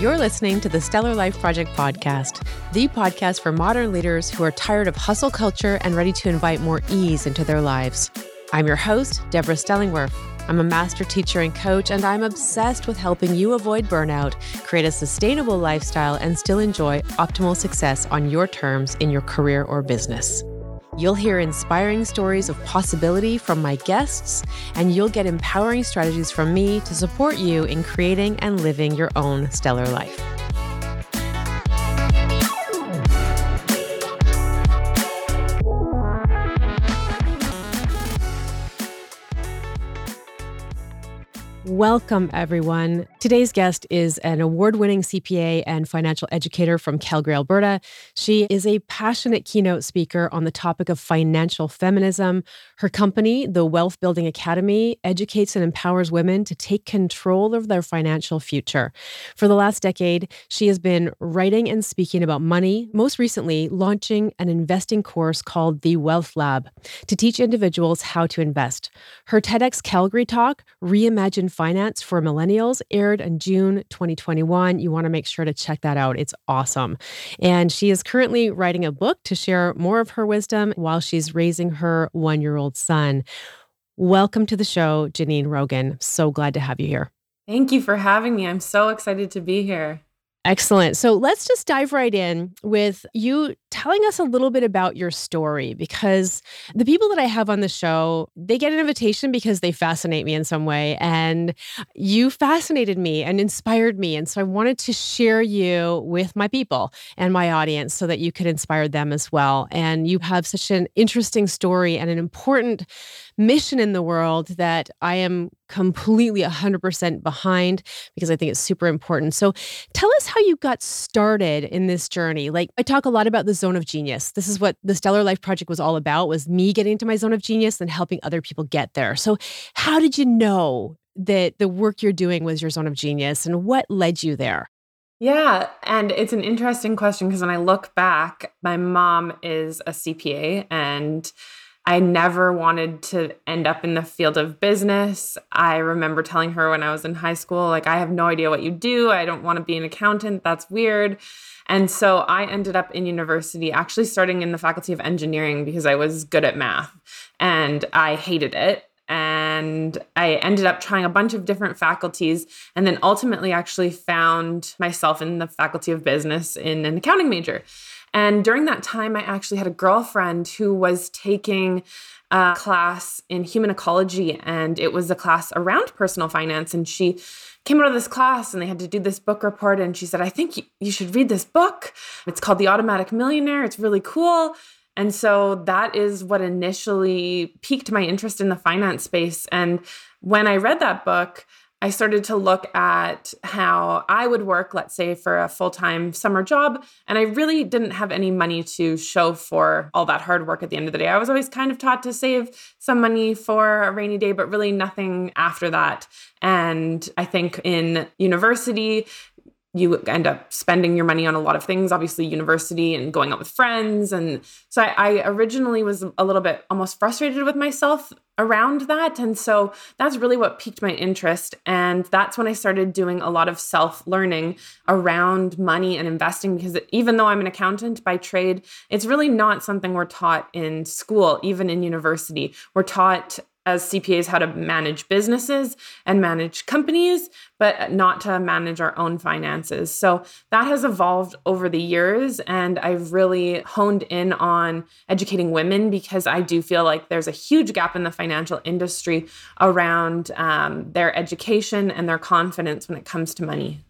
You're listening to the Stellar Life Project podcast, the podcast for modern leaders who are tired of hustle culture and ready to invite more ease into their lives. I'm your host, Deborah Stellingwerff. I'm a master teacher and coach, and I'm obsessed with helping you avoid burnout, create a sustainable lifestyle, and still enjoy optimal success on your terms in your career or business. You'll hear inspiring stories of possibility from my guests, and you'll get empowering strategies from me to support you in creating and living your own stellar life. Welcome, everyone. Today's guest is an award winning CPA and financial educator from Calgary, Alberta. She is a passionate keynote speaker on the topic of financial feminism. Her company, the Wealth Building Academy, educates and empowers women to take control of their financial future. For the last decade, she has been writing and speaking about money, most recently, launching an investing course called the Wealth Lab to teach individuals how to invest. Her TEDx Calgary talk, Reimagine Finance for Millennials aired in June 2021. You want to make sure to check that out. It's awesome. And she is currently writing a book to share more of her wisdom while she's raising her one year old son. Welcome to the show, Janine Rogan. So glad to have you here. Thank you for having me. I'm so excited to be here. Excellent. So let's just dive right in with you telling us a little bit about your story because the people that I have on the show, they get an invitation because they fascinate me in some way. And you fascinated me and inspired me. And so I wanted to share you with my people and my audience so that you could inspire them as well. And you have such an interesting story and an important mission in the world that I am completely 100% behind because I think it's super important. So tell us how you got started in this journey. Like I talk a lot about the zone of genius. This is what the Stellar Life Project was all about was me getting into my zone of genius and helping other people get there. So how did you know that the work you're doing was your zone of genius and what led you there? Yeah, and it's an interesting question because when I look back, my mom is a CPA and I never wanted to end up in the field of business. I remember telling her when I was in high school, like, I have no idea what you do. I don't want to be an accountant. That's weird. And so I ended up in university, actually starting in the faculty of engineering because I was good at math and I hated it. And I ended up trying a bunch of different faculties and then ultimately actually found myself in the faculty of business in an accounting major. And during that time, I actually had a girlfriend who was taking a class in human ecology, and it was a class around personal finance. And she came out of this class and they had to do this book report. And she said, I think you should read this book. It's called The Automatic Millionaire. It's really cool. And so that is what initially piqued my interest in the finance space. And when I read that book, I started to look at how I would work, let's say, for a full time summer job. And I really didn't have any money to show for all that hard work at the end of the day. I was always kind of taught to save some money for a rainy day, but really nothing after that. And I think in university, you end up spending your money on a lot of things, obviously, university and going out with friends. And so I, I, originally was a little bit almost frustrated with myself around that. And so that's really what piqued my interest. And that's when I started doing a lot of self learning around money and investing because even though I'm an accountant by trade, it's really not something we're taught in school, even in university. We're taught as CPAs how to manage businesses and manage companies, but not to manage our own finances. So that has evolved over the years. And I've really honed in on educating women because I do feel like there's a huge gap in the financial industry around um, their education and their confidence when it comes to money.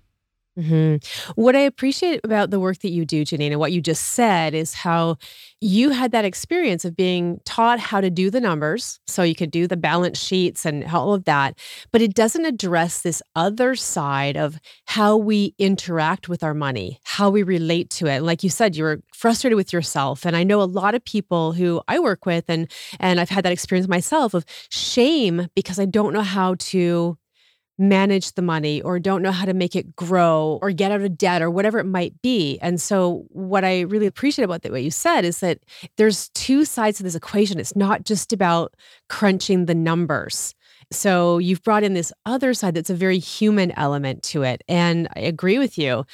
Mm-hmm. What I appreciate about the work that you do, Janine, and what you just said is how you had that experience of being taught how to do the numbers. So you could do the balance sheets and all of that, but it doesn't address this other side of how we interact with our money, how we relate to it. Like you said, you were frustrated with yourself. And I know a lot of people who I work with, and and I've had that experience myself of shame because I don't know how to manage the money or don't know how to make it grow or get out of debt or whatever it might be. And so, what I really appreciate about the way you said is that there's two sides to this equation. It's not just about crunching the numbers. So you've brought in this other side that's a very human element to it. And I agree with you.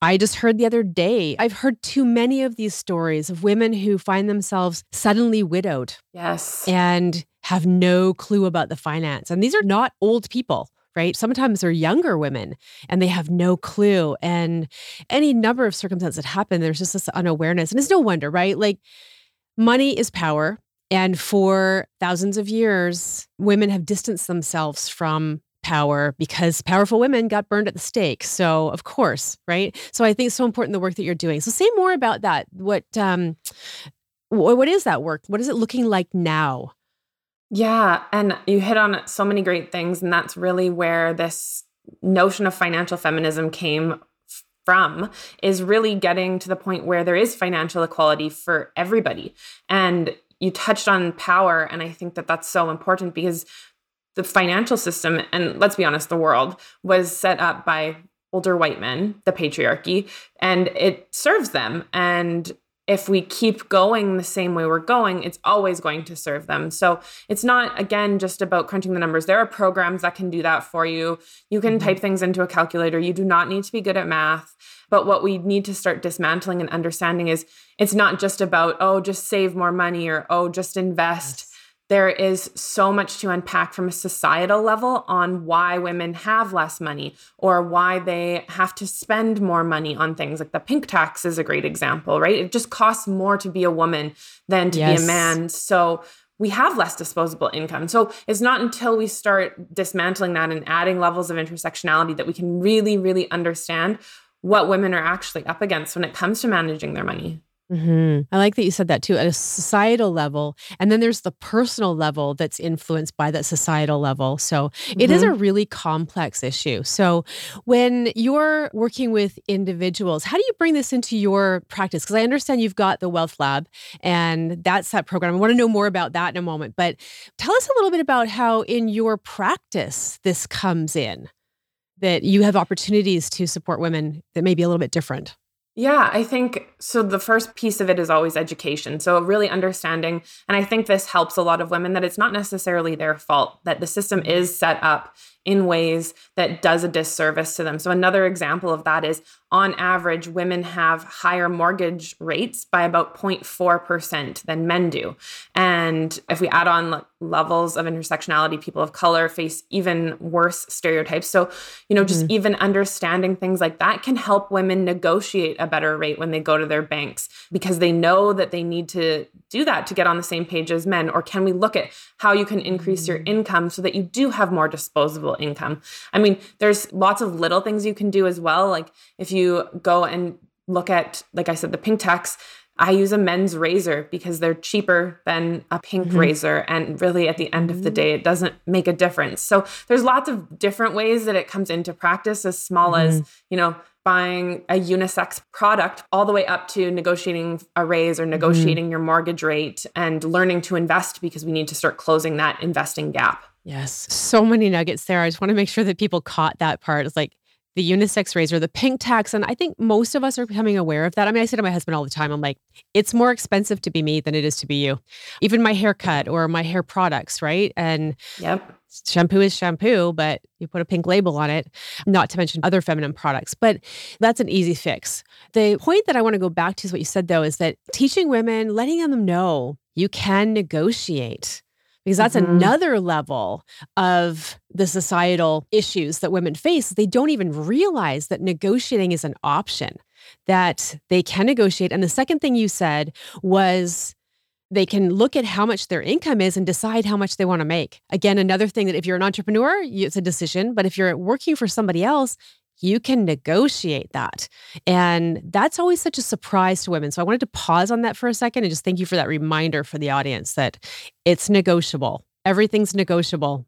I just heard the other day, I've heard too many of these stories of women who find themselves suddenly widowed. Yes. And have no clue about the finance. And these are not old people right? Sometimes they're younger women and they have no clue. And any number of circumstances that happen, there's just this unawareness. And it's no wonder, right? Like money is power. And for thousands of years, women have distanced themselves from power because powerful women got burned at the stake. So, of course, right? So, I think it's so important the work that you're doing. So, say more about that. What um, what is that work? What is it looking like now? Yeah, and you hit on so many great things, and that's really where this notion of financial feminism came from is really getting to the point where there is financial equality for everybody. And you touched on power, and I think that that's so important because the financial system, and let's be honest, the world was set up by older white men, the patriarchy, and it serves them. And if we keep going the same way we're going, it's always going to serve them. So it's not, again, just about crunching the numbers. There are programs that can do that for you. You can mm-hmm. type things into a calculator. You do not need to be good at math. But what we need to start dismantling and understanding is it's not just about, oh, just save more money or, oh, just invest. Yes there is so much to unpack from a societal level on why women have less money or why they have to spend more money on things like the pink tax is a great example right it just costs more to be a woman than to yes. be a man so we have less disposable income. So it's not until we start dismantling that and adding levels of intersectionality that we can really, really understand what women are actually up against when it comes to managing their money. Mm-hmm. I like that you said that too at a societal level. And then there's the personal level that's influenced by that societal level. So mm-hmm. it is a mm-hmm. really complex issue. So when you're working with individuals, how do you bring this into your practice? Because I understand you've got the Wealth Lab and that's that program. I want to know more about that in a moment. But tell us a little bit about how in your practice this comes in, that you have opportunities to support women that may be a little bit different. Yeah, I think so. The first piece of it is always education. So, really understanding, and I think this helps a lot of women that it's not necessarily their fault, that the system is set up in ways that does a disservice to them. So, another example of that is on average, women have higher mortgage rates by about 0.4% than men do. And if we add on levels of intersectionality, people of color face even worse stereotypes. So, you know, just mm-hmm. even understanding things like that can help women negotiate a better rate when they go to their banks because they know that they need to do that to get on the same page as men. Or can we look at how you can increase your mm. income so that you do have more disposable income? I mean, there's lots of little things you can do as well. Like if you go and look at, like I said, the pink tax, I use a men's razor because they're cheaper than a pink mm-hmm. razor. And really, at the end of the mm. day, it doesn't make a difference. So there's lots of different ways that it comes into practice, as small mm-hmm. as, you know, buying a unisex product all the way up to negotiating a raise or mm-hmm. negotiating mm-hmm. your mortgage rate and learning to invest because we need to start closing that investing gap. Yes. So many nuggets there. I just want to make sure that people caught that part. It's like the unisex razor, the pink tax. And I think most of us are becoming aware of that. I mean, I say to my husband all the time, I'm like, it's more expensive to be me than it is to be you. Even my haircut or my hair products, right? And yep shampoo is shampoo, but you put a pink label on it, not to mention other feminine products. But that's an easy fix. The point that I want to go back to is what you said, though, is that teaching women, letting them know you can negotiate. Because that's mm-hmm. another level of the societal issues that women face. They don't even realize that negotiating is an option, that they can negotiate. And the second thing you said was they can look at how much their income is and decide how much they want to make. Again, another thing that if you're an entrepreneur, it's a decision, but if you're working for somebody else, you can negotiate that. And that's always such a surprise to women. So I wanted to pause on that for a second and just thank you for that reminder for the audience that it's negotiable. Everything's negotiable.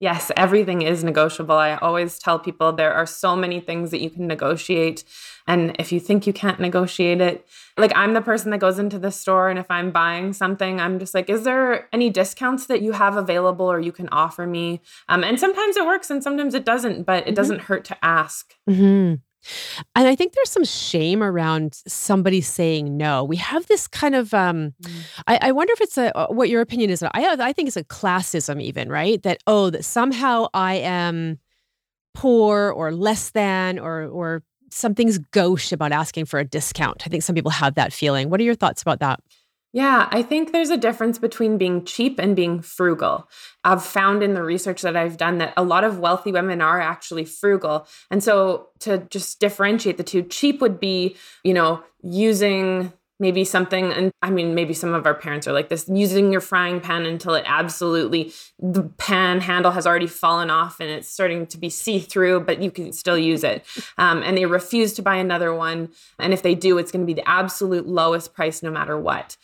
Yes, everything is negotiable. I always tell people there are so many things that you can negotiate. And if you think you can't negotiate it, like I'm the person that goes into the store and if I'm buying something, I'm just like, is there any discounts that you have available or you can offer me? Um, and sometimes it works and sometimes it doesn't, but it mm-hmm. doesn't hurt to ask. Mm-hmm. And I think there's some shame around somebody saying no. We have this kind of, um, mm. I, I, wonder if it's a, uh, what your opinion is. I, I think it's a classism, even, right? That, oh, that somehow I am poor or less than or, or something's gauche about asking for a discount. I think some people have that feeling. What are your thoughts about that? Yeah, I think there's a difference between being cheap and being frugal. I've found in the research that I've done that a lot of wealthy women are actually frugal. And so to just differentiate the two, cheap would be, you know, using maybe something and i mean maybe some of our parents are like this using your frying pan until it absolutely the pan handle has already fallen off and it's starting to be see-through but you can still use it um, and they refuse to buy another one and if they do it's going to be the absolute lowest price no matter what.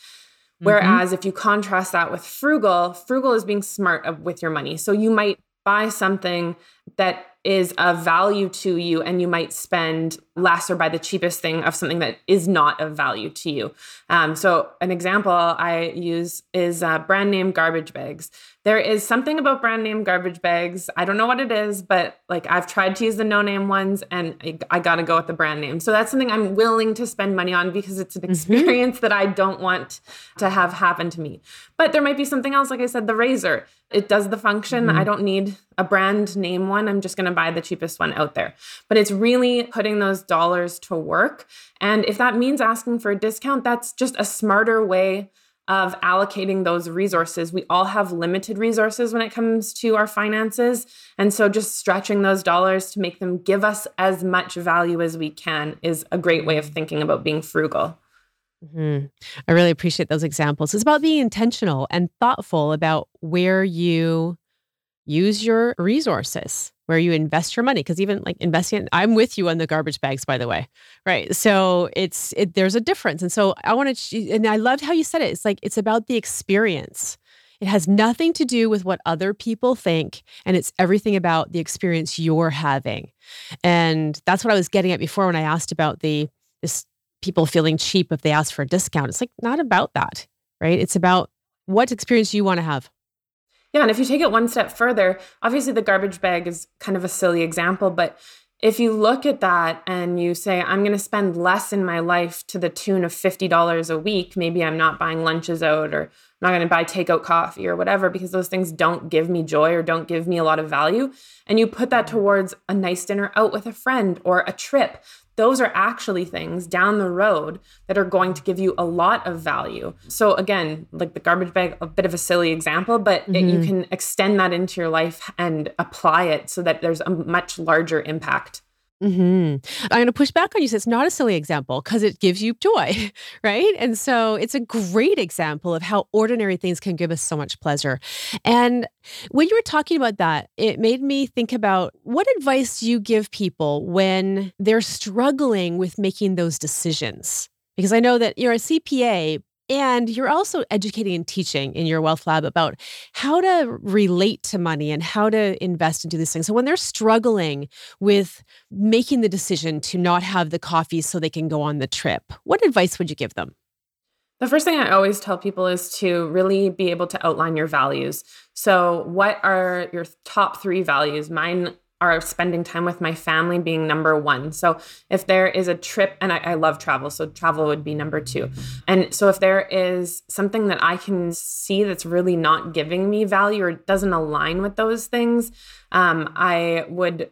Whereas mm-hmm. if you contrast that with frugal frugal is being smart with your money so you might buy something that is of value to you and you might spend less or buy the cheapest thing of something that is not of value to you. Um, so, an example I use is uh, brand name garbage bags. There is something about brand name garbage bags. I don't know what it is, but like I've tried to use the no name ones and I, I got to go with the brand name. So, that's something I'm willing to spend money on because it's an mm-hmm. experience mm-hmm. that I don't want to have happen to me. But there might be something else, like I said, the razor. It does the function. Mm-hmm. I don't need a brand name one. I'm just going to buy the cheapest one out there. But it's really putting those dollars to work. And if that means asking for a discount, that's just a smarter way of allocating those resources. We all have limited resources when it comes to our finances. And so just stretching those dollars to make them give us as much value as we can is a great way of thinking about being frugal. Mm-hmm. I really appreciate those examples. It's about being intentional and thoughtful about where you use your resources where you invest your money because even like investing i'm with you on the garbage bags by the way right? So it's it, there's a difference. And so i want to and i loved how you said it. It's like it's about the experience. It has nothing to do with what other people think and it's everything about the experience you're having. And that's what i was getting at before when i asked about the this people feeling cheap if they ask for a discount. It's like not about that right? It's about what experience you want to have yeah, and if you take it one step further, obviously the garbage bag is kind of a silly example, but if you look at that and you say, I'm going to spend less in my life to the tune of $50 a week, maybe I'm not buying lunches out or I'm not going to buy takeout coffee or whatever because those things don't give me joy or don't give me a lot of value. And you put that mm-hmm. towards a nice dinner out with a friend or a trip those are actually things down the road that are going to give you a lot of value. So, again, like the garbage bag, a bit of a silly example, but mm-hmm. it, you mm-hmm. can extend that into your life and apply it so that there's a much larger impact. Mm-hmm. I'm going to push back on you. So it's not a silly example because it gives you joy, right? And so it's a great example of how ordinary things can give us so much pleasure. And when you were talking about that, it made me think about what advice do you give people when they're struggling with making those decisions? Because I know that you're a CPA, and you're also educating and teaching in your Wealth Lab about how to relate to money and how to invest and do these things. So when they're struggling with making the decision to not have the coffee so they can go on the trip, what advice would you give them? The first thing I always tell people is to really be able to outline your values. So, what are your top three values? Mine are spending time with my family being number one. So if there is a trip, and I, I, love travel, so travel would be number two. And so if there is something that I can see that's really not giving me value or doesn't align with those things, um, I would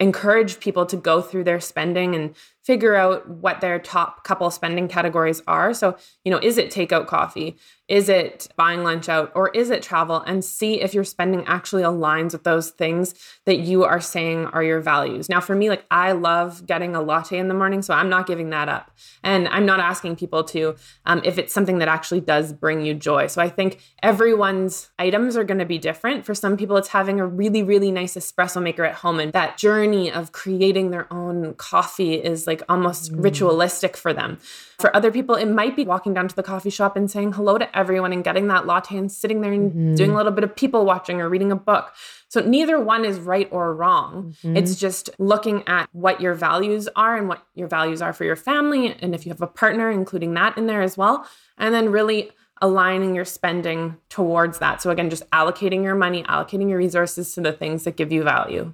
encourage people to go through their spending and figure out what their top couple spending categories are. So, you know, is it takeout coffee? Is it buying lunch out? Or is it travel? And see if your spending actually aligns with those things that you are saying are your values. Now, for me, like I love getting a latte in the morning, so I'm not giving that up. And I'm not asking people to um, if it's something that actually does bring you joy. So I think everyone's items are going to be different. For some people, it's having a really, really nice espresso maker at home. And that journey of creating their own coffee is like, like almost mm. ritualistic for them. For other people, it might be walking down to the coffee shop and saying hello to everyone and getting that latte and sitting there and mm-hmm. doing a little bit of people watching or reading a book. So neither one is right or wrong. Mm-hmm. It's just looking at what your values are and what your values are for your family. And if you have a partner, including that in there as well. And then really aligning your spending towards that. So again, just allocating your money, allocating your resources to the things that give you value.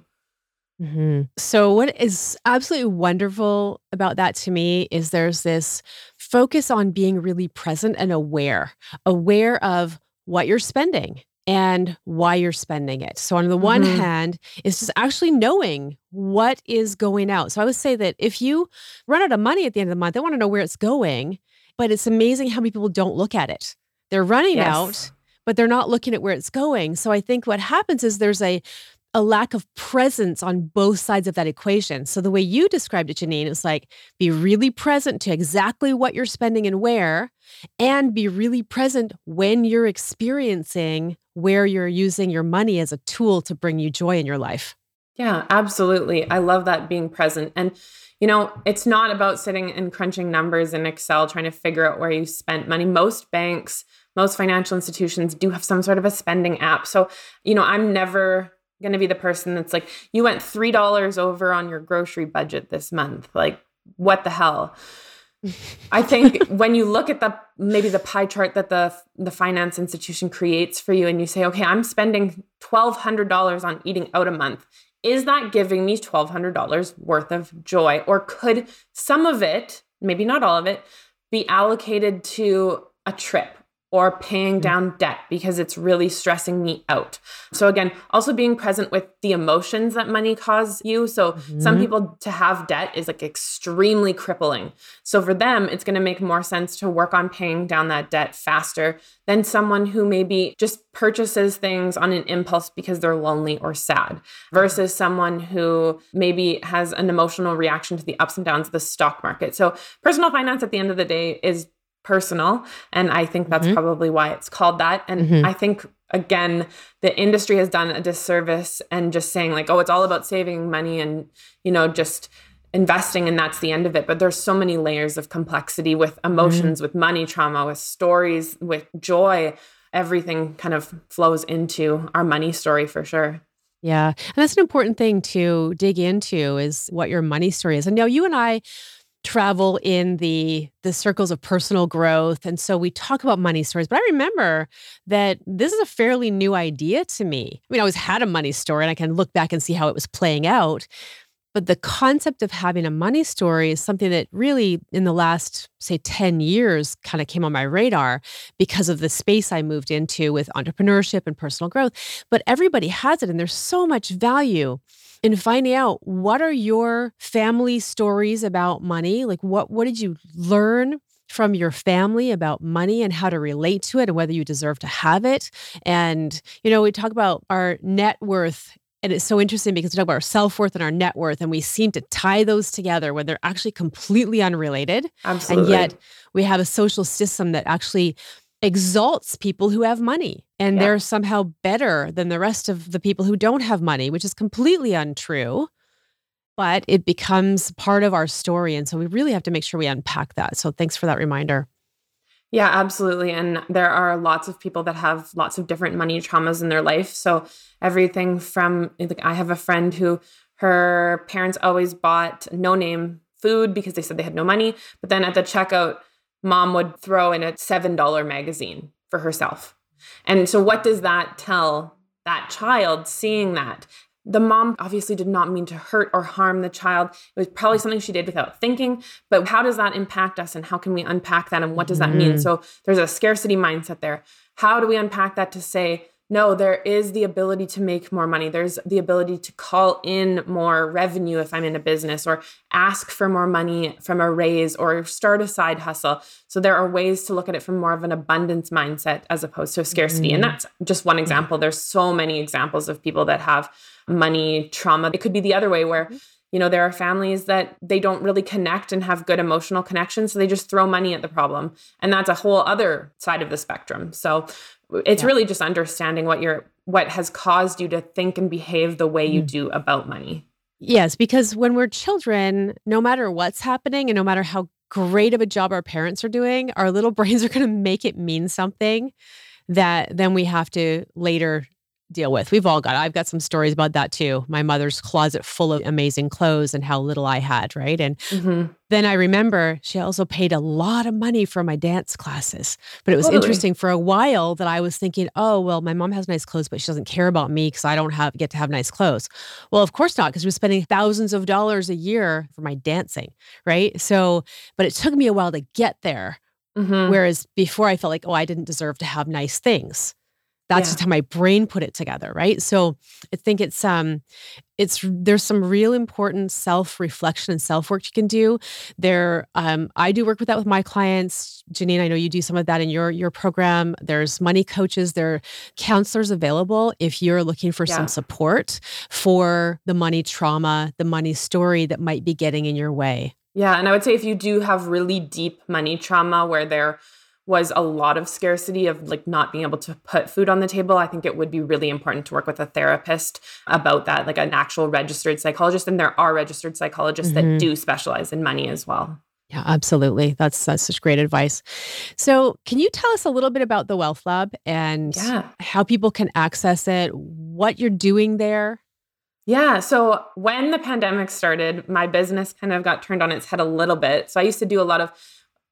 Mm-hmm. So, what is absolutely wonderful about that to me is there's this focus on being really present and aware, aware of what you're spending and why you're spending it. So, on the one mm-hmm. hand, it's just actually knowing what is going out. So, I would say that if you run out of money at the end of the month, they want to know where it's going. But it's amazing how many people don't look at it. They're running yes. out, but they're not looking at where it's going. So, I think what happens is there's a a lack of presence on both sides of that equation. So the way you described it, Janine, is like be really present to exactly what you're spending and where, and be really present when you're experiencing where you're using your money as a tool to bring you joy in your life. Yeah, absolutely. I love that being present. And, you know, it's not about sitting and crunching numbers in Excel trying to figure out where you spent money. Most banks, most financial institutions do have some sort of a spending app. So, you know, I'm never going to be the person that's like, you went $3 over on your grocery budget this month. Like, what the hell? I think when you look at the maybe the pie chart that the the finance institution creates for you and you say, okay, I'm spending $1,200 on eating out a month. Is that giving me $1,200 worth of joy? Or could some of it, maybe not all of it, be allocated to a trip or paying mm. down debt because it's really stressing me out. So again, also being present with the emotions that money cause you. So mm-hmm. some people to have debt is like extremely crippling. So for them, it's going to make more sense to work on paying down that debt faster than someone who maybe just purchases things on an impulse because they're lonely or sad versus someone who maybe has an emotional reaction to the ups and downs of the stock market. So personal finance at the end of the day is personal. And I think that's mm-hmm. probably why it's called that. And mm-hmm. I think, again, the industry has done a disservice and just saying, like, oh, it's all about saving money and, you know, just investing and that's the end of it but there's so many layers of complexity with emotions mm-hmm. with money trauma with stories with joy everything kind of flows into our money story for sure yeah and that's an important thing to dig into is what your money story is and now you and i travel in the the circles of personal growth. And so we talk about money stories but i remember that this is a fairly new idea to me. I mean i always had a money story and i can look back and see how it was playing out but the concept of having a money story is something that really in the last say 10 years kind of came on my radar because of the space i moved into with entrepreneurship and personal growth. But everybody has it and there's so much value in finding out what are your family stories about money? Like what what did you learn from your family about money and how to relate to it and whether you deserve to have it. And, you know, we talk about our net worth. And it's so interesting because we talk about our self worth and our net worth, and we seem to tie those together when they're actually completely unrelated. Absolutely. And yet we have a social system that actually exalts people who have money and yeah. they're somehow better than the rest of the people who don't have money, which is completely untrue. But it becomes part of our story. And so we really have to make sure we unpack that. So thanks for that reminder. Yeah, absolutely. And there are lots of people that have lots of different money traumas in their life. So everything from like I have a friend who her parents always bought no name food because they said they had no money. But then at the checkout, mom would throw in a $7 magazine for herself. And so, what does that tell that child seeing that? The mom obviously did not mean to hurt or harm the child. It was probably something she did without thinking. But how does that impact us and how can we unpack that and what does that mean? Mm. So, there's a scarcity mindset there. How do we unpack that to say, no, there is the ability to make more money. There's the ability to call in more revenue if I'm in a business or ask for more money from a raise or start a side hustle. So there are ways to look at it from more of an abundance mindset as opposed to scarcity. Mm-hmm. And that's just one example. There's so many examples of people that have money trauma. It could be the other way where you know there are families that they don't really connect and have good emotional connections so they just throw money at the problem and that's a whole other side of the spectrum so it's yeah. really just understanding what you're what has caused you to think and behave the way you mm. do about money. Yes, because when we're children, no matter what's happening and no matter how great of a job our parents are doing, our little brains are going to make it mean something that then we have to later deal with. We've all got, I've got some stories about that too. My mother's closet full of amazing clothes and how little I had, right? And mm-hmm. then I remember she also paid a lot of money for my dance classes. But it was totally. interesting for a while that I was thinking, oh, well, my mom has nice clothes, but she doesn't care about me because I don't have get to have nice clothes. Well, of course not, because we are spending thousands of dollars a year for my dancing, right? So, but it took me a while to get there. Mm-hmm. Whereas before I felt like, oh, I didn't deserve to have nice things. That's yeah. just how my brain put it together, right? So I think it's um it's there's some real important self-reflection and self-work you can do. There um I do work with that with my clients. Janine, I know you do some of that in your your program. There's money coaches, there are counselors available if you're looking for yeah. some support for the money trauma, the money story that might be getting in your way. Yeah, and I would say if you do have really deep money trauma where there was a lot of scarcity of like not being able to put food on the table, I think it would be really important to work with a therapist about that, like an actual registered psychologist. And there are registered psychologists mm-hmm. that do specialize in money as well. Yeah, absolutely. That's that's such great advice. So, can you tell us a little bit about the Wealth Lab and yeah. how people can access it, what you're doing there? Yeah. So when the pandemic started, my business kind of got turned on its head a little bit. So I used to do a lot of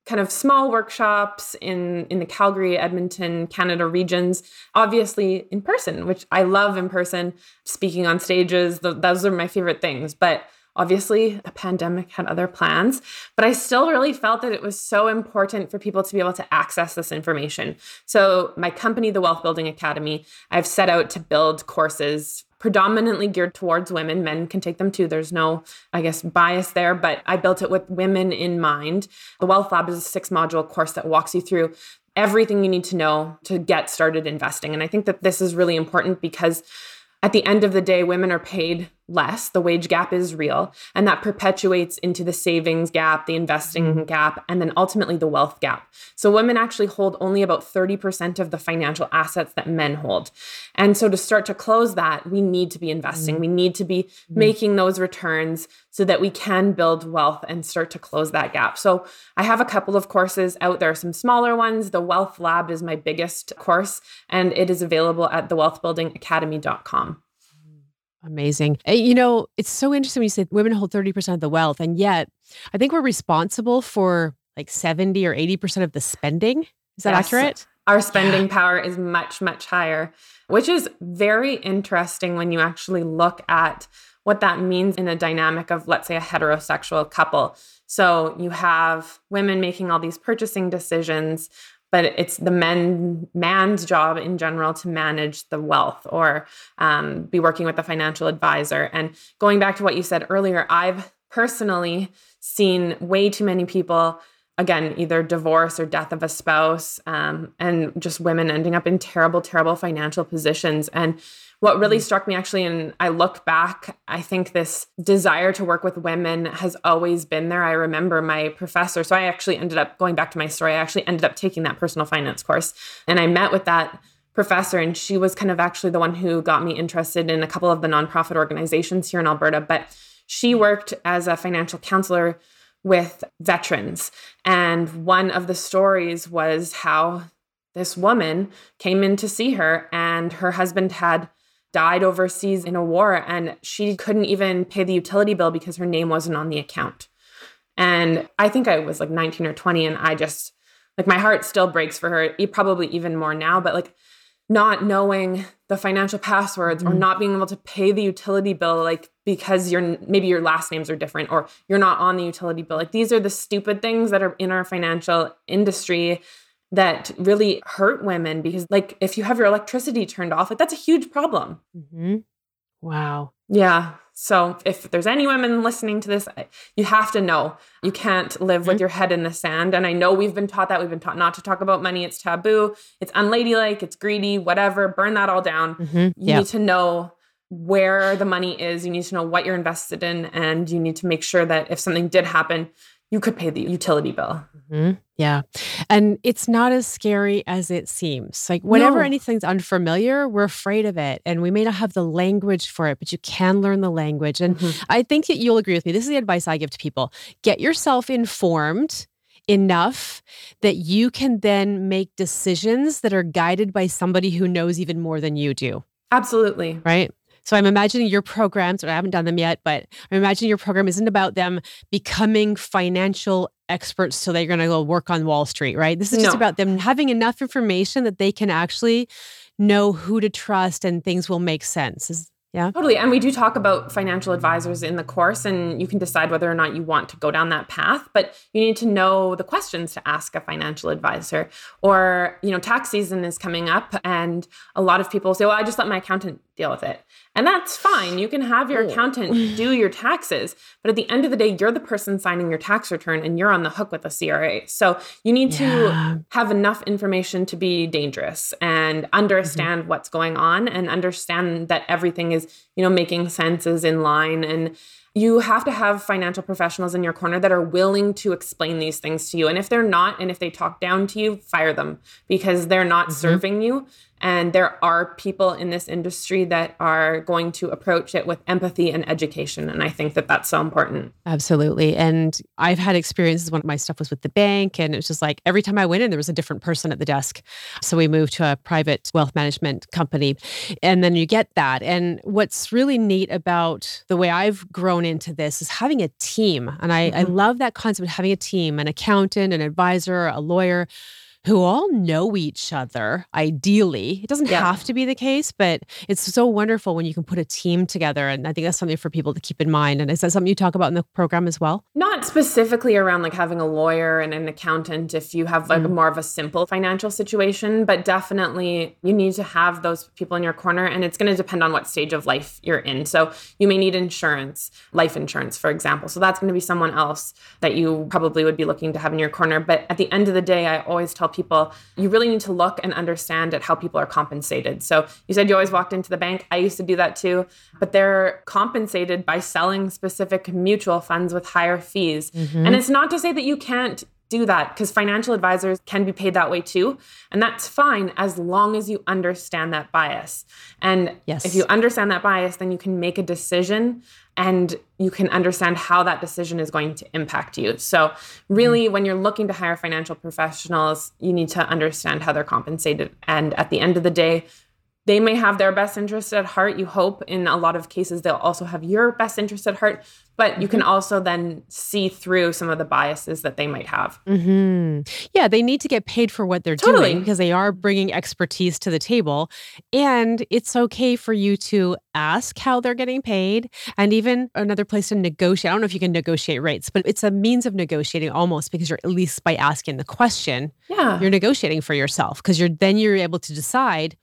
kind of small workshops in in the Calgary, Edmonton, Canada regions, obviously in person, which I love in person, speaking on stages, the, those are my favorite things, but obviously a pandemic had other plans, but I still really felt that it was so important for people to be able to access this information. So my company, the Wealth Building Academy, I've set out to build courses predominantly geared towards women. Men can take them too. There's no, I guess, bias there, but I built it with women in mind. The Wealth Lab is a six module course that walks you through everything you need to know to get started investing. And I think that this is really important because at the end of the day, women are paid less. The wage gap is real. And that perpetuates into the savings gap, the investing mm-hmm. gap, and then ultimately the wealth gap. So women actually hold only about 30% of the financial assets that men hold. And so to start to close that, we need to be investing. Mm-hmm. We need to be mm-hmm. making those returns so that we can build wealth and start to close that gap. So I have a couple of courses out there, some smaller ones. The Wealth Lab is my biggest course, and it is available at thewealthbuildingacademy.com. Amazing. Eh, you know, it's so interesting when you say women hold 30% of the wealth, and yet I think we're responsible for like 70 or 80% of the spending. Is that yes. accurate? Our spending yeah. power is much, much higher, which is very interesting when you actually look at what that means in a dynamic of, let's say, a heterosexual couple. So you have women making all these purchasing decisions but it's the men man's job in general to manage the wealth or um, be working with a financial advisor. And going back to what you said earlier i've personally seen way too many people again either divorce or death of a spouse um, and just women ending up in terrible terrible financial positions. And what really mm. struck me actually and i look back i think this desire to work with women has always been there. I remember my professor so i actually ended up going back to my story i actually ended up taking that personal finance course. And i met with that professor and she was kind of actually the one who got me interested in a couple of the nonprofit organizations here in alberta. But she worked as a financial counselor with veterans. And one of the stories was how this woman came in to see her and her husband had died overseas in a war and she couldn't even pay the utility bill because her name wasn't on the account. And I think I was like 19 or 20 and I just like my heart still breaks for her, probably even more now, but like not knowing the financial passwords mm-hmm. or not being able to pay the utility bill like because your maybe your last names are different or you're not on the utility bill like these are the stupid things that are in our financial industry that really hurt women because like if you have your electricity turned off like that's a huge problem. Mm-hmm. wow. Yeah. So if there's any women listening to this you have to know. You can't live mm-hmm. with your head in the sand. And i know we've been taught that. We've been taught not to talk about money. It's taboo. It's unladylike. It's greedy. Whatever. Burn that all down. Mm-hmm. you yeah. need to know where the money is. You need to know what you're invested in. And you need to make sure that if something did happen you could pay the utility bill. Mm-hmm. Yeah. And it's not as scary as it seems. Like, whenever no. anything's unfamiliar, we're afraid of it. And we may not have the language for it, but you can learn the language. And mm-hmm. I think that you'll agree with me. This is the advice I give to people get yourself informed enough that you can then make decisions that are guided by somebody who knows even more than you do. Absolutely. Right. So I'm imagining your programs, or I haven't done them yet, but I'm imagining your program isn't about them becoming financial experts so they're going to go work on Wall Street, right? This is just No. about them having enough information that they can actually know who to trust and things will make sense. Is, yeah. Totally. And we do talk about financial advisors in the course, and you can decide whether or not you want to go down that path. But you need to know the questions to ask a financial advisor. Or, you know, tax season is coming up, and a lot of people say, well, I just let my accountant deal with it. And that's fine. You can have your oh. accountant do your taxes. But at the end of the day, you're the person signing your tax return and you're on the hook with the CRA. So you need Yeah. to have enough information to be dangerous and understand mm-hmm. what's going on and understand that everything is, you know, making sense is in line and you have to have financial professionals in your corner that are willing to explain these things to you. And if they're not, and if they talk down to you, fire them because they're not mm-hmm. serving you. And there are people in this industry that are going to approach it with empathy and education. And I think that that's so important. Absolutely. And I've had experiences when my stuff was with the bank, and it was just like every time I went in, there was a different person at the desk. So we moved to a private wealth management company. And then you get that. And what's really neat about the way I've grown into this is having a team. And I, I mm-hmm. love that concept of having a team, an accountant, an advisor, a lawyer who all know each other ideally. It doesn't Yeah. have to be the case, but it's so wonderful when you can put a team together. And I think that's something for people to keep in mind. And is that something you talk about in the program as well? Not specifically around like having a lawyer and an accountant if you have like mm. more of a simple financial situation, but definitely you need to have those people in your corner. And it's going to depend on what stage of life you're in. So you may need insurance, life insurance, for example. So that's going to be someone else that you probably would be looking to have in your corner. But at the end of the day, I always tell people you really need to look and understand at how people are compensated. So you said you always walked into the bank. I used to do that too, but they're compensated by selling specific mutual funds with higher fees. Mm-hmm. And it's not to say that you can't do that because financial advisors can be paid that way too. And that's fine as long as you understand that bias. And Yes. if you understand that bias, then you can make a decision and you can understand how that decision is going to impact you. So, really, mm. when you're looking to hire financial professionals, you need to understand how they're compensated. And at the end of the day, they may have their best interest at heart. You hope in a lot of cases they'll also have your best interest at heart, but you can also then see through some of the biases that they might have. hmm Yeah, they need to get paid for what they're Totally. doing because they are bringing expertise to the table. And it's okay for you to ask how they're getting paid and even another place to negotiate. I don't know if you can negotiate rates, but it's a means of negotiating almost because you're at least by asking the question, Yeah. you're negotiating for yourself because you're then you're able to decide,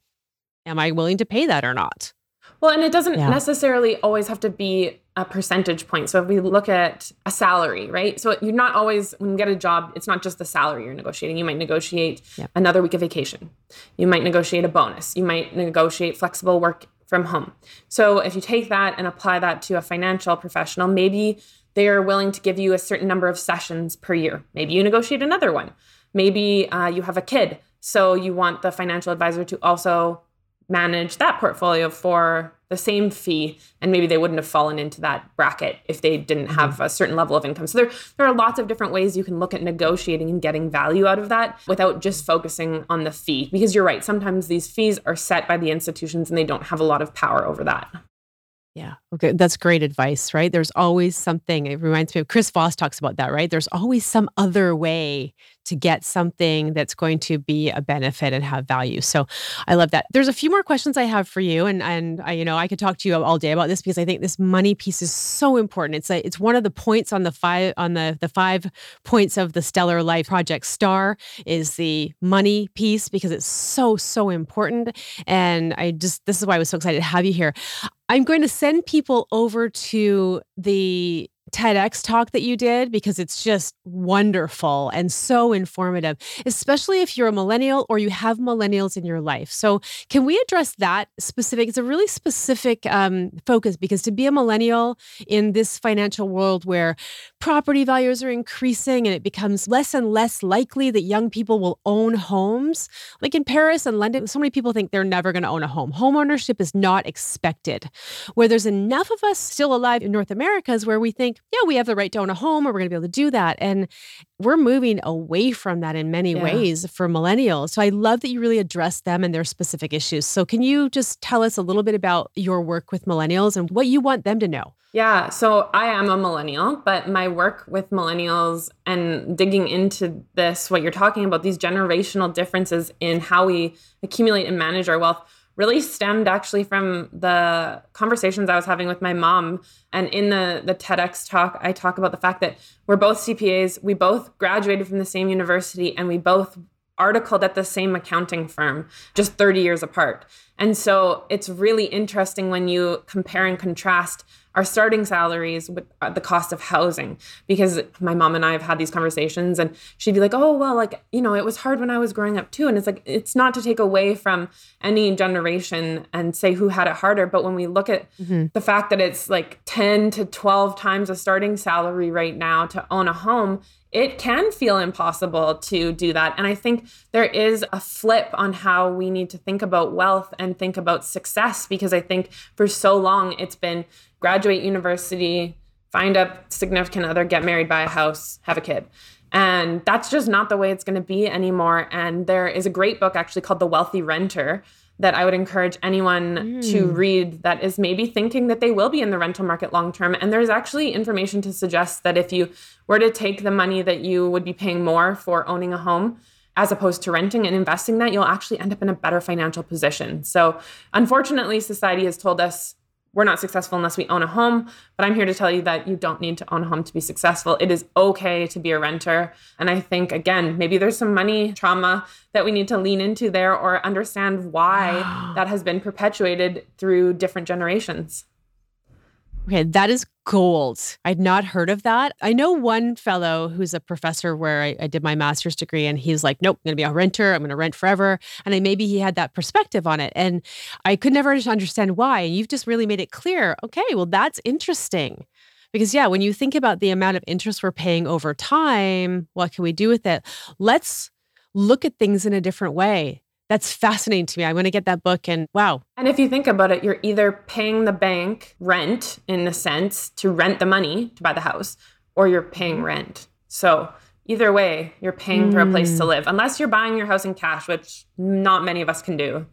am I willing to pay that or not? Well, and it doesn't Yeah. necessarily always have to be a percentage point. So if we look at a salary, right? So you're not always when you get a job, it's not just the salary you're negotiating. You might negotiate Yep. another week of vacation. You might negotiate a bonus. You might negotiate flexible work from home. So if you take that and apply that to a financial professional, maybe they're willing to give you a certain number of sessions per year. Maybe you negotiate another one. Maybe uh, you have a kid, so you want the financial advisor to also manage that portfolio for the same fee and maybe they wouldn't have fallen into that bracket if they didn't mm-hmm. have a certain level of income. So there there are lots of different ways you can look at negotiating and getting value out of that without just focusing on the fee. Because you're right sometimes these fees are set by the institutions and they don't have a lot of power over that Yeah. Okay. That's great advice, right? There's always something. It reminds me of Chris Voss talks about that, right? There's always some other way to get something that's going to be a benefit and have value. So I love that. There's a few more questions I have for you. And and I, you know, I could talk to you all day about this because I think this money piece is so important. It's a, it's one of the points on the five on the the five points of the Stellar Life Project Star is the money piece because it's so, so important. And I just this is why I was so excited to have you here. I'm going to send people over to the TEDx talk that you did because it's just wonderful and so informative, especially if you're a millennial or you have millennials in your life. So, can we address that specific? It's a really specific um, focus because to be a millennial in this financial world where property values are increasing and it becomes less and less likely that young people will own homes, like in Paris and London, so many people think they're never going to own a home. Home ownership is not expected. Where there's enough of us still alive in North America is where we think yeah, we have the right to own a home or we're going to be able to do that. And we're moving away from that in many yeah. ways for millennials. So I love that you really address them and their specific issues. So can you just tell us a little bit about your work with millennials and what you want them to know? Yeah, so I am a millennial, but my work with millennials and digging into this, what you're talking about, these generational differences in how we accumulate and manage our wealth really stemmed actually from the conversations I was having with my mom. And in the, the TEDx talk, I talk about the fact that we're both CPAs, we both graduated from the same university, and we both articled at the same accounting firm, just 30 years apart. And so it's really interesting when you compare and contrast our starting salaries with uh, the cost of housing because my mom and I have had these conversations and she'd be like, "Oh, well, like, you know, it was hard when I was growing up too." And it's like it's not to take away from any generation and say who had it harder, but when we look at mm-hmm. the fact that it's like 10 to 12 times a starting salary right now to own a home, it can feel impossible to do that. And I think there is a flip on how we need to think about wealth and think about success because I think for so long it's been graduate university, find a significant other, get married, buy a house, have a kid. And that's just not the way it's going to be anymore. And there is a great book actually called The Wealthy Renter that I would encourage anyone mm. to read that is maybe thinking that they will be in the rental market long term. And there's actually information to suggest that if you were to take the money that you would be paying more for owning a home, as opposed to renting and investing that, you'll actually end up in a better financial position. So, unfortunately, society has told us we're not successful unless we own a home. But I'm here to tell you that you don't need to own a home to be successful. It is okay to be a renter. And I think, again, maybe there's some money trauma that we need to lean into there or understand why that has been perpetuated through different generations. Okay, that is gold. I'd not heard of that. I know one fellow who's a professor where I, I did my master's degree, and he's like, nope, I'm going to be a renter. I'm going to rent forever. And I, maybe he had that perspective on it. And I could never understand why. And you've just really made it clear. Okay, well, that's interesting. Because, yeah, when you think about the amount of interest we're paying over time, what can we do with it? Let's look at things in a different way that's fascinating to me. I want to get that book and wow. And if you think about it, you're either paying the bank rent in a sense to rent the money to buy the house, or you're paying rent. So either way, you're paying mm. for a place to mm. live, unless you're buying your house in cash, which not many of us can do.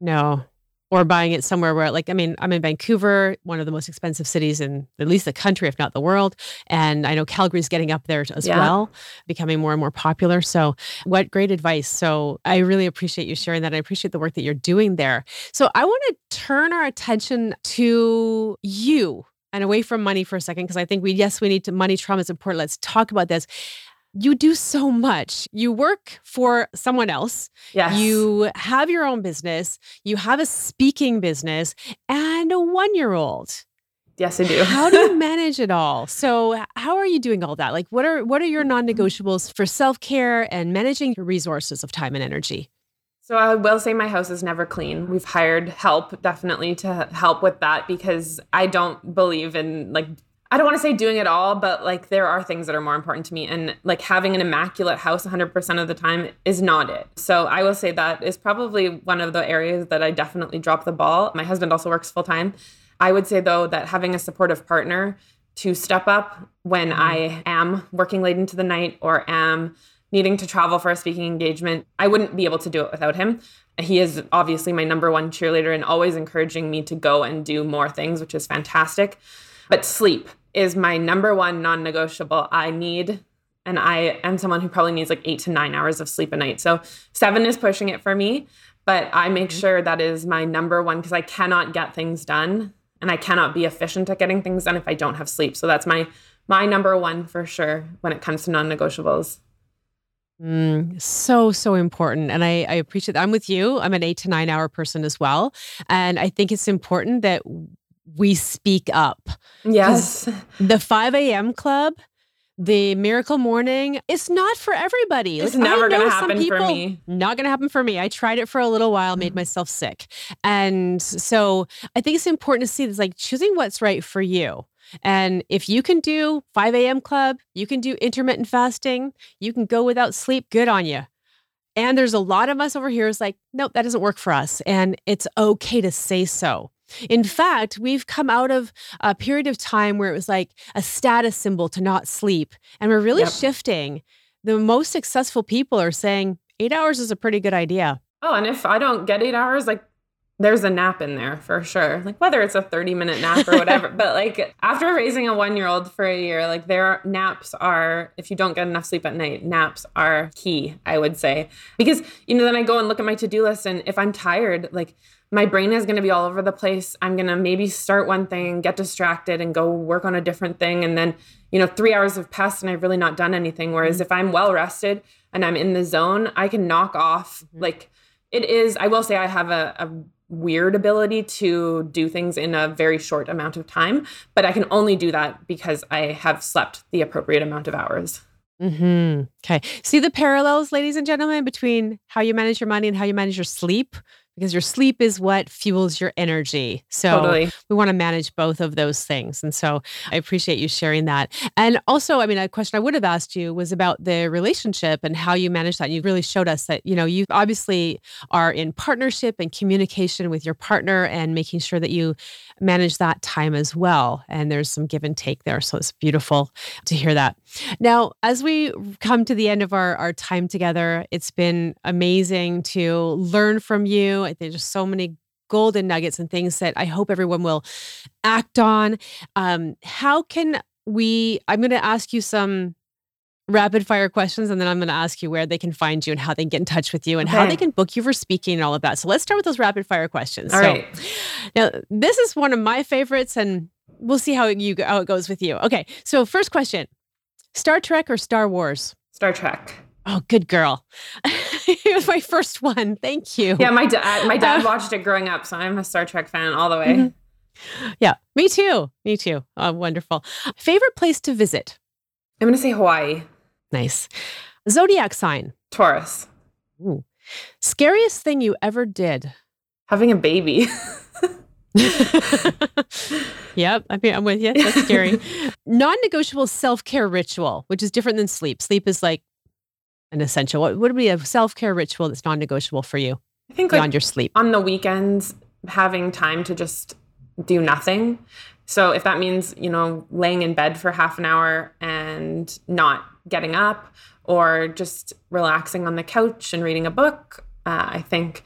No, or buying it somewhere where like i mean i'm in vancouver one of the most expensive cities in at least the country if not the world. And i know calgary's getting up there as yeah. well becoming more and more popular. So what great advice. So i really appreciate you sharing that. I appreciate the work that you're doing there. So i want to turn our attention to you and away from money for a second because i think we yes we need to money trauma is important. Let's talk about this you do so much. You work for someone else. Yes. You have your own business. You have a speaking business and a one year old. Yes, I do. how do you manage it all? So, how are you doing all that? Like, what are what are your mm-hmm. non-negotiables for self-care and managing your resources of time and energy? So I will say my house is never clean. We've hired help definitely to help with that because I don't believe in like I don't want to say doing it all, but like there are things that are more important to me. And like having an immaculate house 100% of the time is not it. So I will say that is probably one of the areas that I definitely drop the ball. My husband also works full time. I would say though that having a supportive partner to step up when mm-hmm. I am working late into the night or am needing to travel for a speaking engagement, I wouldn't be able to do it without him. He is obviously my number one cheerleader and always encouraging me to go and do more things, which is fantastic. But sleep is my number one non negotiable. I need, and I am someone who probably needs like eight to nine hours of sleep a night. So seven is pushing it for me, but I make mm-hmm. sure that is my number one because I cannot get things done and I cannot be efficient at getting things done if I don't have sleep. So that's my my number one for sure when it comes to non negotiables. Mm, so, so important. And I, I appreciate that. I'm with you. I'm an eight to nine hour person as well. And I think it's important that we speak up. Yes. The 5 a.m. club, the miracle morning, it's not for everybody. It's like, never going to happen people, for me. Not going to happen for me. I tried it for a little while, made mm. myself sick. And so I think it's important to see this like choosing what's right for you. And if you can do 5 a.m. club, you can do intermittent fasting, you can go without sleep, good on you. And there's a lot of us over here is like, nope, that doesn't work for us. And it's okay to say so. In fact, we've come out of a period of time where it was like a status symbol to not sleep. And we're really yep. shifting. The most successful people are saying eight hours is a pretty good idea. Oh, and if I don't get eight hours, like there's a nap in there for sure. Like whether it's a 30 minute nap or whatever. but like after raising a one year old for a year, like their naps are, if you don't get enough sleep at night, naps are key, I would say. Because, you know, then I go and look at my to do list and if I'm tired, like my brain is going to be all over the place. I'm going to maybe start one thing, get distracted, and go work on a different thing. And then, you know, three hours have passed and I've really not done anything. Whereas mm-hmm. if I'm well rested and I'm in the zone, I can knock off. Mm-hmm. Like it is, I will say, I have a, a weird ability to do things in a very short amount of time, but I can only do that because I have slept the appropriate amount of hours. Mm-hmm. Okay. See the parallels, ladies and gentlemen, between how you manage your money and how you manage your sleep? Because your sleep is what fuels your energy. So totally. we want to manage both of those things. And so I appreciate you sharing that. And also, I mean, a question I would have asked you was about the relationship and how you manage that. You really showed us that, you know, you obviously are in partnership and communication with your partner and making sure that you manage that time as well. And there's some give and take there. So it's beautiful to hear that. Now, as we come to the end of our, our time together, it's been amazing to learn from you. There's just so many golden nuggets and things that I hope everyone will act on. Um, how can we? I'm going to ask you some rapid fire questions and then I'm going to ask you where they can find you and how they can get in touch with you and okay. how they can book you for speaking and all of that. So let's start with those rapid fire questions. All so, right. Now, this is one of my favorites and we'll see how you how it goes with you. Okay. So, first question. Star Trek or Star Wars? Star Trek. Oh, good girl. it was my first one. Thank you. Yeah, my dad my dad watched it growing up, so I'm a Star Trek fan all the way. Mm-hmm. Yeah, me too. Me too. Oh, wonderful. Favorite place to visit? I'm going to say Hawaii. Nice. Zodiac sign? Taurus. Ooh. Scariest thing you ever did? Having a baby. yep, I mean, I'm with you. That's scary. Non negotiable self care ritual, which is different than sleep. Sleep is like an essential. What would be a self care ritual that's non negotiable for you? I think beyond like your sleep. On the weekends, having time to just do nothing. So if that means, you know, laying in bed for half an hour and not getting up or just relaxing on the couch and reading a book. Uh, I think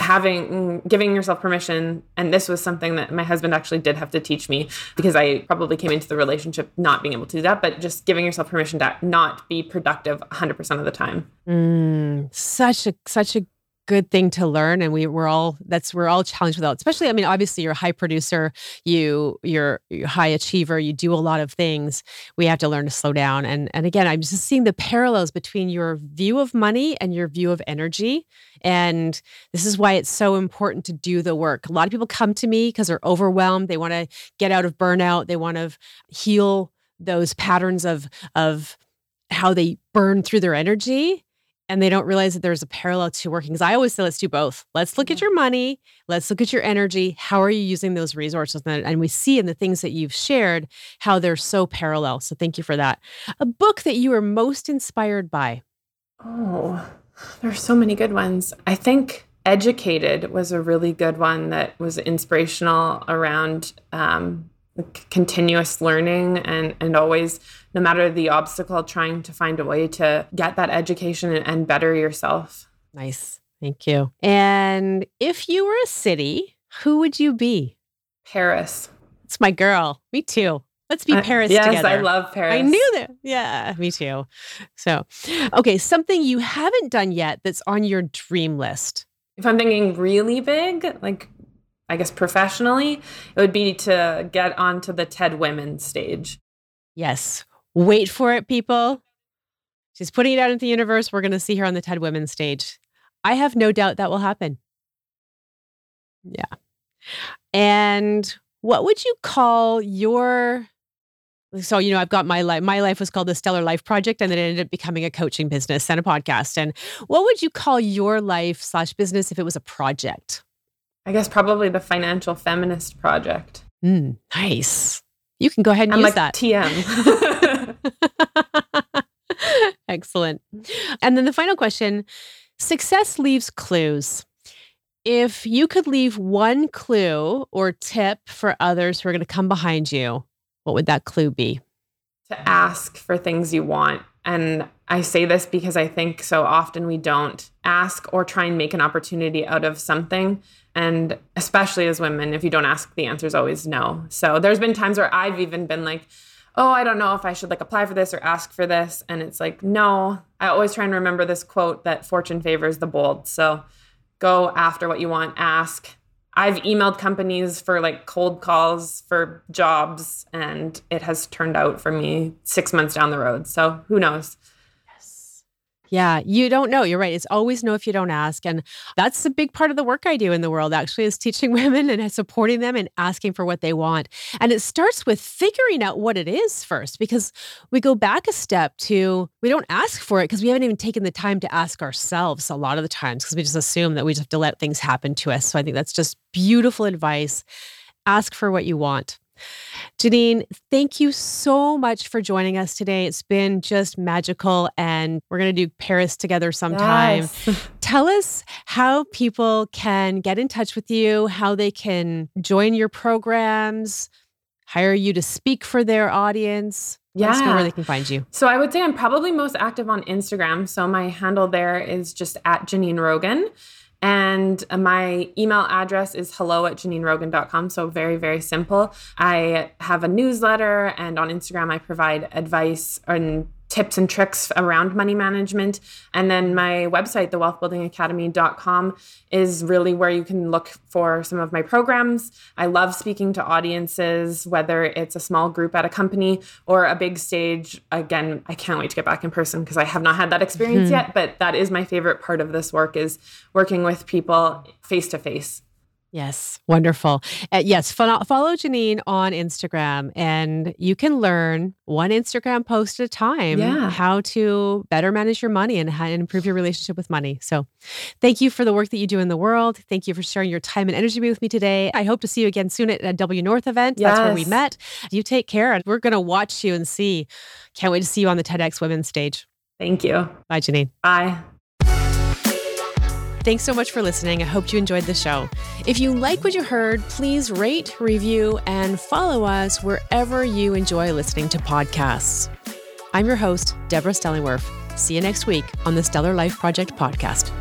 having giving yourself permission and this was something that my husband actually did have to teach me because i probably came into the relationship not being able to do that but just giving yourself permission to not be productive 100% of the time mm, such a such a good thing to learn and we we're all that's we're all challenged with that especially i mean obviously you're a high producer you you're, you're high achiever you do a lot of things we have to learn to slow down and and again i'm just seeing the parallels between your view of money and your view of energy and this is why it's so important to do the work. A lot of people come to me because they're overwhelmed they want to get out of burnout they want to heal those patterns of of how they burn through their energy and they don't realize that there's a parallel to working. Because I always say, let's do both. Let's look at your money. Let's look at your energy. How are you using those resources? And we see in the things that you've shared how they're so parallel. So thank you for that. A book that you are most inspired by? Oh, there's so many good ones. I think Educated was a really good one that was inspirational around um, continuous learning and and always no matter the obstacle trying to find a way to get that education and, and better yourself nice thank you and if you were a city who would you be paris it's my girl me too Let's be Paris uh, yes, together. I love Paris. I knew that. Yeah, me too. So, okay, something you haven't done yet that's on your dream list. If I'm thinking really big, like I guess professionally, it would be to get onto the TED Women stage. Yes. Wait for it, people. She's putting it out into the universe. We're going to see her on the TED Women stage. I have no doubt that will happen. Yeah. And what would you call your so you know i've got my life my life was called the stellar life project and then it ended up becoming a coaching business and a podcast and what would you call your life slash business if it was a project I guess probably the Financial Feminist Project. Mm, nice. You can go ahead and I'm use like that. TM. Excellent. And then the final question success leaves clues. if you could leave one clue or tip for others who are going to come behind you, what would that clue be? To ask for things you want. And I say this because I think so often we don't ask or try and make an opportunity out of something. And especially as women, if you don't ask, the answer is always no. So there's been times where I've even been like, oh, I don't know if I should like apply for this or ask for this. And it's like, no, I always try and remember this quote that fortune favors the bold. So go after what you want, ask. I've emailed companies for like cold calls for jobs, and it has turned out for me six months down the road. So who knows? Yeah, you don't know. You're right. It's always know if you don't ask. And that's a big part of the work I do in the world, actually, is teaching women and supporting them and asking for what they want. And it starts with figuring out what it is first, because we go back a step to we don't ask for it because we haven't even taken the time to ask ourselves a lot of the times because we just assume that we just have to let things happen to us. So I think that's just beautiful advice. Ask for what you want. Janine, thank you so much for joining us today. It's been just magical, and we're going to do Paris together sometime. Yes. Tell us how people can get in touch with you, how they can join your programs, hire you to speak for their audience. Yeah. where they can find you. So I would say I'm probably most active on Instagram. So my handle there is just at Janine Rogan. And my email address is hello at janinerogan.com. So very, very simple. I have a newsletter, and on Instagram, I provide advice and tips and tricks around money management. And then my website, thewealthbuildingacademy.com, is really where you can look for some of my programs. I love speaking to audiences, whether it's a small group at a company or a big stage. Again, I can't wait to get back in person because I have not had that experience mm-hmm. yet, but that is my favorite part of this work is working with people face to face. Yes, wonderful. Uh, yes, follow, follow Janine on Instagram and you can learn one Instagram post at a time yeah. how to better manage your money and how to improve your relationship with money. So, thank you for the work that you do in the world. Thank you for sharing your time and energy with me today. I hope to see you again soon at a W North event. Yes. That's where we met. You take care and we're going to watch you and see. Can't wait to see you on the TEDx Women's stage. Thank you. Bye, Janine. Bye. Thanks so much for listening. I hope you enjoyed the show. If you like what you heard, please rate, review, and follow us wherever you enjoy listening to podcasts. I'm your host, Deborah Stellingwerff. See you next week on the Stellar Life Project podcast.